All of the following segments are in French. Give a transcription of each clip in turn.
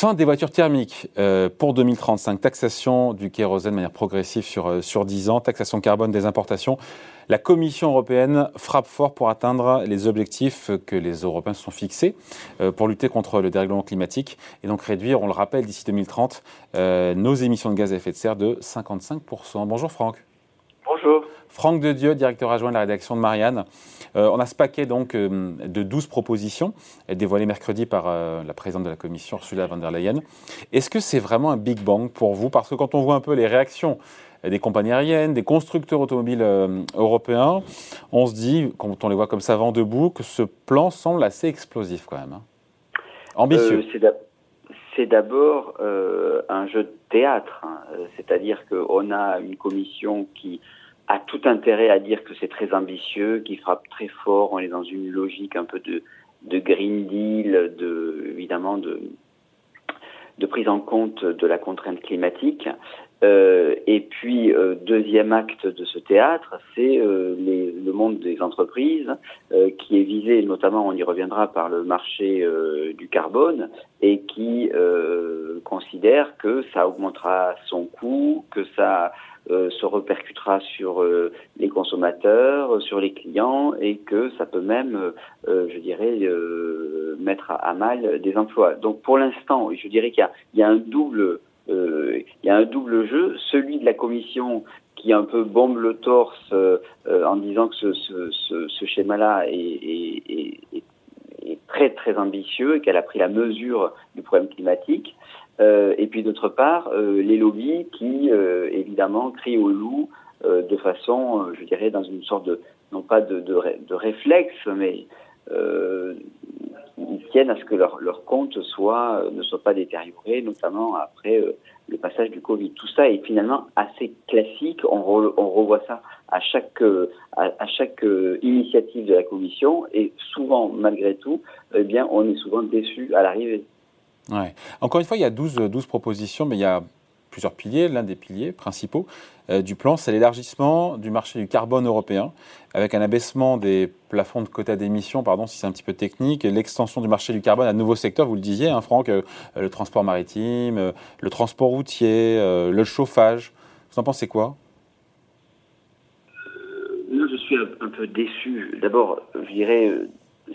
Fin des voitures thermiques euh, pour 2035, taxation du kérosène de manière progressive sur, euh, sur 10 ans, taxation carbone des importations. La Commission européenne frappe fort pour atteindre les objectifs que les Européens se sont fixés euh, pour lutter contre le dérèglement climatique et donc réduire, on le rappelle, d'ici 2030, nos émissions de gaz à effet de serre de 55%. Bonjour Franck. Bonjour. Franck de Dieu, directeur adjoint de la rédaction de Marianne. Euh, on a ce paquet donc euh, de 12 propositions dévoilées mercredi par euh, la présidente de la commission, Ursula von der Leyen. Est-ce que c'est vraiment un big bang pour vous? Parce que quand on voit un peu les réactions des compagnies aériennes, des constructeurs automobiles européens, on se dit, quand on les voit comme ça vent debout, que ce plan semble assez explosif quand même. Hein. Ambitieux. c'est d'abord un jeu de théâtre, hein. c'est-à-dire qu'on a une commission qui a tout intérêt à dire que c'est très ambitieux, qui frappe très fort. On est dans une logique un peu de, Green Deal, de, évidemment de, prise en compte de la contrainte climatique. Euh, et puis, euh, deuxième acte de ce théâtre, c'est euh, le monde des entreprises qui est visé notamment, on y reviendra, par le marché du carbone et qui considère que ça augmentera son coût, que ça se répercutera sur euh, les consommateurs, sur les clients et que ça peut même, euh, je dirais, mettre à, mal des emplois. Donc pour l'instant, je dirais qu'il y, a un double, il y a un double jeu, celui de la Commission qui un peu bombe le torse en disant que ce, schéma-là est, est, très très ambitieux et qu'elle a pris la mesure du problème climatique. Euh, et puis d'autre part, euh, les lobbies qui, euh, évidemment, crient au loup de façon, je dirais, dans une sorte de, non pas de, réflexe, mais ils tiennent à ce que leur, compte soit, ne soit pas détérioré, notamment après le passage du Covid. Tout ça est finalement assez classique. On, revoit ça à chaque, à chaque initiative de la Commission et souvent, malgré tout, eh bien, on est souvent déçu à l'arrivée. Encore une fois, il y a 12, 12 propositions, mais il y a plusieurs piliers. L'un des piliers principaux euh, du plan, c'est l'élargissement du marché du carbone européen, avec un abaissement des plafonds de quotas d'émissions, pardon si c'est un petit peu technique, l'extension du marché du carbone à de nouveaux secteurs, vous le disiez, hein, Franck, euh, le transport maritime, euh, le transport routier, le chauffage. Vous en pensez quoi? Moi, je suis un, peu déçu. D'abord, je dirais,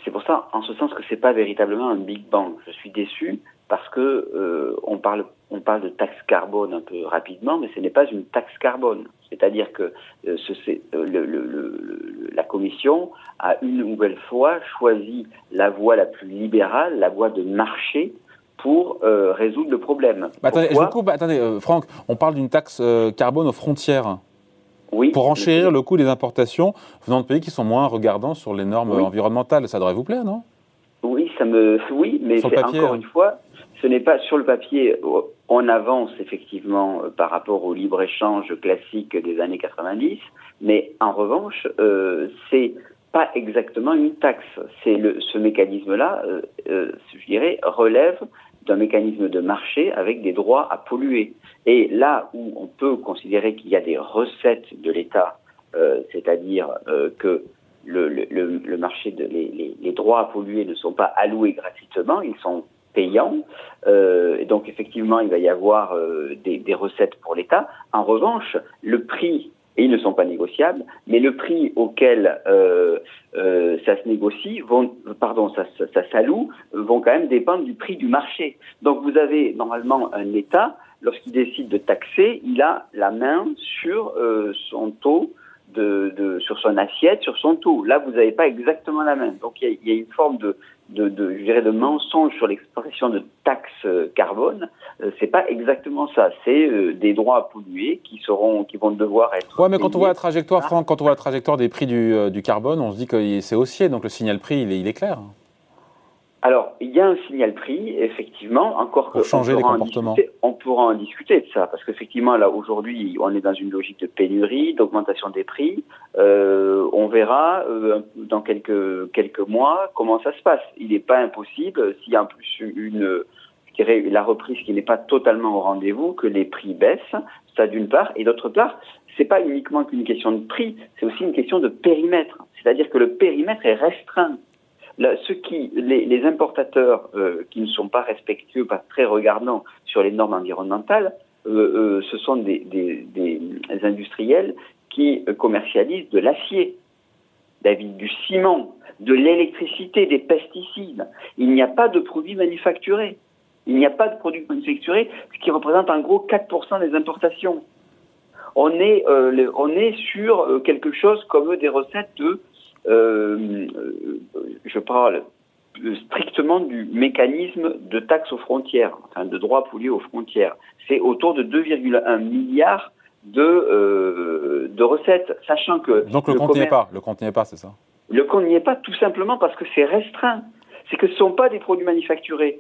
c'est pour ça, en ce sens que c'est pas véritablement un Big Bang. Je suis déçu parce que euh, on parle on parle de taxe carbone un peu rapidement, mais ce n'est pas une taxe carbone. C'est-à-dire que euh, ce, euh, le, le, le, la Commission a une nouvelle fois choisi la voie la plus libérale, la voie de marché pour euh, résoudre le problème. Bah, attendez, je coupe, attendez Franck, on parle d'une taxe carbone aux frontières. Oui, pour enchérir le coût des importations venant de pays qui sont moins regardants sur les normes environnementales. Ça devrait vous plaire, non? Oui, ça me, oui, mais c'est encore hein. une fois, ce n'est pas sur le papier. On avance effectivement euh, par rapport au libre-échange classique des années 90, mais en revanche, euh, c'est pas exactement une taxe. C'est ce mécanisme-là, euh, euh, je dirais, relève d'un mécanisme de marché avec des droits à polluer. Et là où on peut considérer qu'il y a des recettes de l'État, euh, c'est-à-dire euh, que le, marché les, les, droits à polluer ne sont pas alloués gratuitement, ils sont payant. Euh, donc effectivement, il va y avoir euh, des, recettes pour l'État. En revanche, le prix, et ils ne sont pas négociables, mais le prix auquel euh, ça se négocie, pardon, ça, ça, ça s'alloue, vont quand même dépendre du prix du marché. Donc vous avez normalement un État, lorsqu'il décide de taxer, il a la main sur son taux de, sur son assiette, sur son taux. Là, vous n'avez pas exactement la main. Donc, il y, a une forme de, de, de, je dirais, de mensonge sur l'expression de taxe euh, carbone. Euh, c'est pas exactement ça. C'est euh, des droits à polluer qui seront, qui vont devoir être. Ouais, mais quand on voit la trajectoire, Franck, quand on voit la trajectoire des prix du, du carbone, on se dit que c'est haussier. Donc, le signal prix, il est, il est clair. Alors, il y a un signal prix, effectivement, encore que changer les comportements. on pourra en discuter de ça, parce qu'effectivement, là, aujourd'hui, on est dans une logique de pénurie, d'augmentation des prix. Euh, on verra euh, dans quelques quelques mois comment ça se passe. Il n'est pas impossible, s'il y a en plus une, je dirais, la reprise qui n'est pas totalement au rendez-vous, que les prix baissent. Ça, d'une part, et d'autre part, c'est pas uniquement qu'une question de prix, c'est aussi une question de périmètre. C'est-à-dire que le périmètre est restreint. Ceux qui, les, importateurs qui ne sont pas respectueux, pas très regardants sur les normes environnementales, ce sont des, industriels qui commercialisent de l'acier, David, du ciment, de l'électricité, des pesticides. Il n'y a pas de produits manufacturés. Il n'y a pas de produits manufacturés, ce qui représente en gros 4% des importations. On est, euh, on est sur euh, quelque chose comme des recettes de, euh, je parle strictement du mécanisme de taxes aux frontières, enfin de droits liés aux frontières. C'est autour de 2,1 milliards de, de recettes, sachant que... Donc le, compte n'y est pas, le compte n'y est pas, c'est ça? Le compte n'y est pas tout simplement parce que c'est restreint. C'est que ce ne sont pas des produits manufacturés.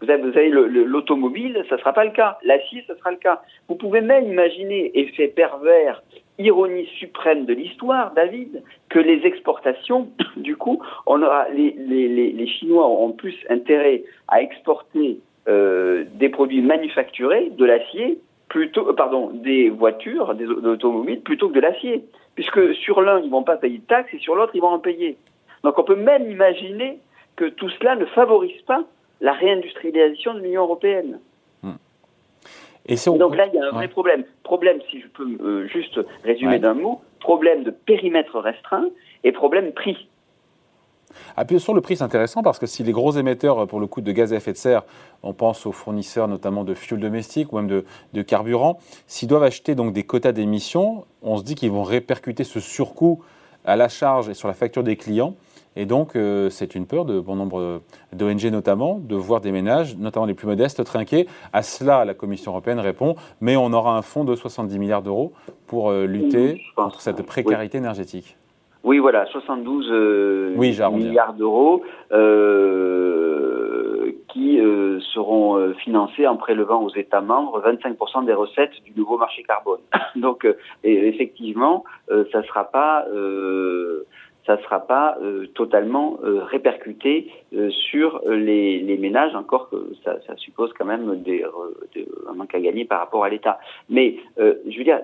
Vous avez, l'automobile, ça ne sera pas le cas. L'acier, ça sera le cas. Vous pouvez même imaginer, effet pervers, ironie suprême de l'histoire, David, que les exportations, du coup, on aura, les, les, Chinois auront plus intérêt à exporter euh, des produits manufacturés, de l'acier, plutôt, euh, pardon, des voitures, des automobiles, plutôt que de l'acier. Puisque sur l'un, ils vont pas payer de taxes et sur l'autre, ils vont en payer. Donc on peut même imaginer que tout cela ne favorise pas la réindustrialisation de l'Union européenne. Donc là, il y a un vrai problème. Problème, si je peux euh, juste résumer d'un mot, problème de périmètre restreint et problème prix. Ah, puis sur le prix, c'est intéressant parce que si les gros émetteurs, pour le coup, de gaz à effet de serre, on pense aux fournisseurs notamment de fuel domestique ou même de, de carburant, s'ils doivent acheter donc des quotas d'émissions, on se dit qu'ils vont répercuter ce surcoût à la charge et sur la facture des clients. Et donc, euh, c'est une peur de bon nombre d'ONG notamment, de voir des ménages, notamment les plus modestes, trinquer. À cela, la Commission européenne répond, mais on aura un fonds de 70 milliards d'euros pour euh, lutter contre cette précarité énergétique. Oui, voilà, 72 euh, milliards d'euros qui seront financés en prélevant aux États membres 25% des recettes du nouveau marché carbone. Donc, effectivement, ça ne sera pas ça ne sera pas euh, totalement euh, répercuté euh, sur les, ménages, encore que ça, suppose quand même un manque à gagner par rapport à l'État. Mais je veux dire,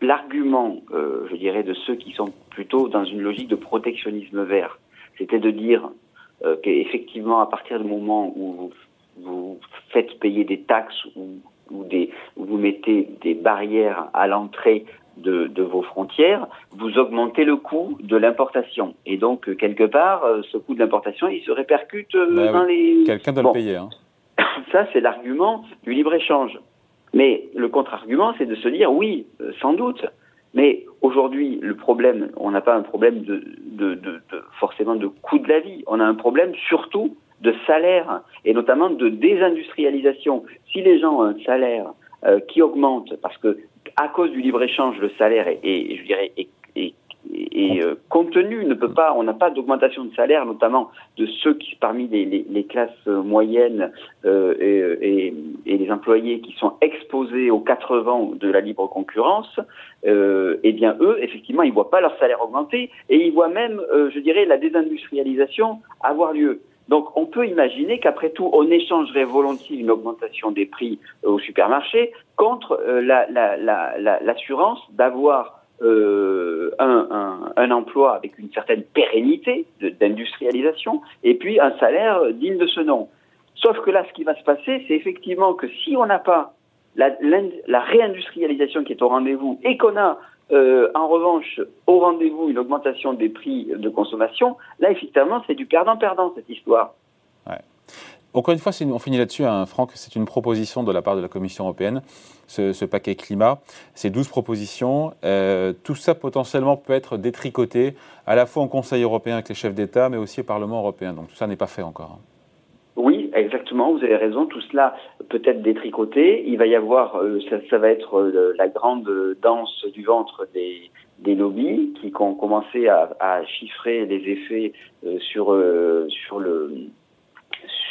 l'argument, je dirais, de ceux qui sont plutôt dans une logique de protectionnisme vert, c'était de dire qu'effectivement, à partir du moment où vous, faites payer des taxes ou vous mettez des barrières à l'entrée de, vos frontières, vous augmentez le coût de l'importation. Et donc, euh, quelque part, euh, ce coût de l'importation, il se répercute euh, bah dans les... Quelqu'un doit le payer. Hein. Ça, c'est l'argument du libre-échange. Mais le contre-argument, c'est de se dire, oui, sans doute, mais aujourd'hui, le problème, on n'a pas un problème de, de, de, forcément de coût de la vie, on a un problème surtout de salaire, et notamment de désindustrialisation. Si les gens ont un salaire qui augmente, parce que à cause du libre-échange, le salaire est, je dirais, est, euh, on n'a pas d'augmentation de salaire, notamment de ceux qui, parmi les, classes moyennes euh, et, les employés qui sont exposés aux quatre vents de la libre concurrence, euh, eh bien eux, effectivement, ils voient pas leur salaire augmenter et ils voient même, je dirais, la désindustrialisation avoir lieu. Donc on peut imaginer qu'après tout, on échangerait volontiers une augmentation des prix au supermarché contre euh, l'assurance d'avoir euh, un, emploi avec une certaine pérennité d'industrialisation et puis un salaire digne de ce nom. Sauf que là, ce qui va se passer, c'est effectivement que si on n'a pas la, la, réindustrialisation qui est au rendez-vous et qu'on a euh, en revanche, au rendez-vous, une augmentation des prix de consommation, là, effectivement, c'est du perdant-perdant, cette histoire. Encore une fois, on finit là-dessus, hein, Franck, c'est une proposition de la part de la Commission européenne, ce, paquet climat, ces 12 propositions. Euh, tout ça potentiellement peut être détricoté à la fois au Conseil européen avec les chefs d'État, mais aussi au Parlement européen. Donc tout ça n'est pas fait encore. Hein. Oui, exactement, vous avez raison. Tout cela peut être détricoté. Il va y avoir, euh, ça, va être euh, la grande danse du ventre des, des lobbies qui ont commencé à, chiffrer les effets euh, sur, sur, le,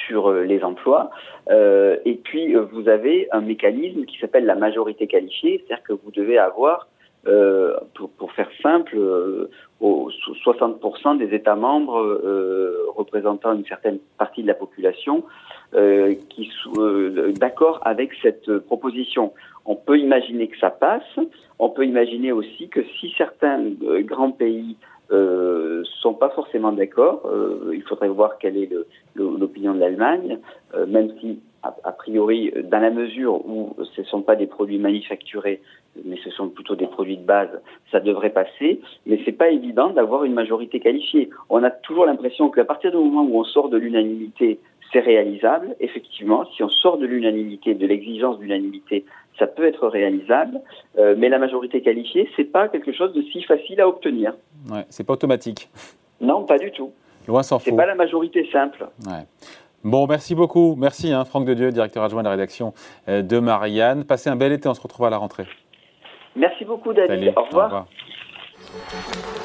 sur les emplois. et puis, vous avez un mécanisme qui s'appelle la majorité qualifiée, c'est-à-dire que vous devez avoir euh, pour, pour, faire simple, euh, 60% des États membres euh, représentant une certaine partie de la population euh, qui euh, d'accord avec cette proposition. On peut imaginer que ça passe. On peut imaginer aussi que si certains grands pays euh, sont pas forcément d'accord. Euh, il faudrait voir quelle est l'opinion de l'Allemagne, euh, même si a, priori, dans la mesure où ce ne sont pas des produits manufacturés, mais ce sont plutôt des produits de base, ça devrait passer. Mais c'est pas évident d'avoir une majorité qualifiée. On a toujours l'impression qu'à partir du moment où on sort de l'unanimité, c'est réalisable. Effectivement, si on sort de l'unanimité, de l'exigence d'unanimité, ça peut être réalisable, euh, mais la majorité qualifiée, c'est pas quelque chose de si facile à obtenir. Ouais, c'est pas automatique. Non, pas du tout. Loin s'en faut. C'est pas la majorité simple. Ouais. Bon, merci beaucoup. Merci, hein, Franck Dieu, directeur adjoint de la rédaction euh, de Marianne. Passez un bel été, on se retrouve à la rentrée. Merci beaucoup, David. au revoir. Au revoir.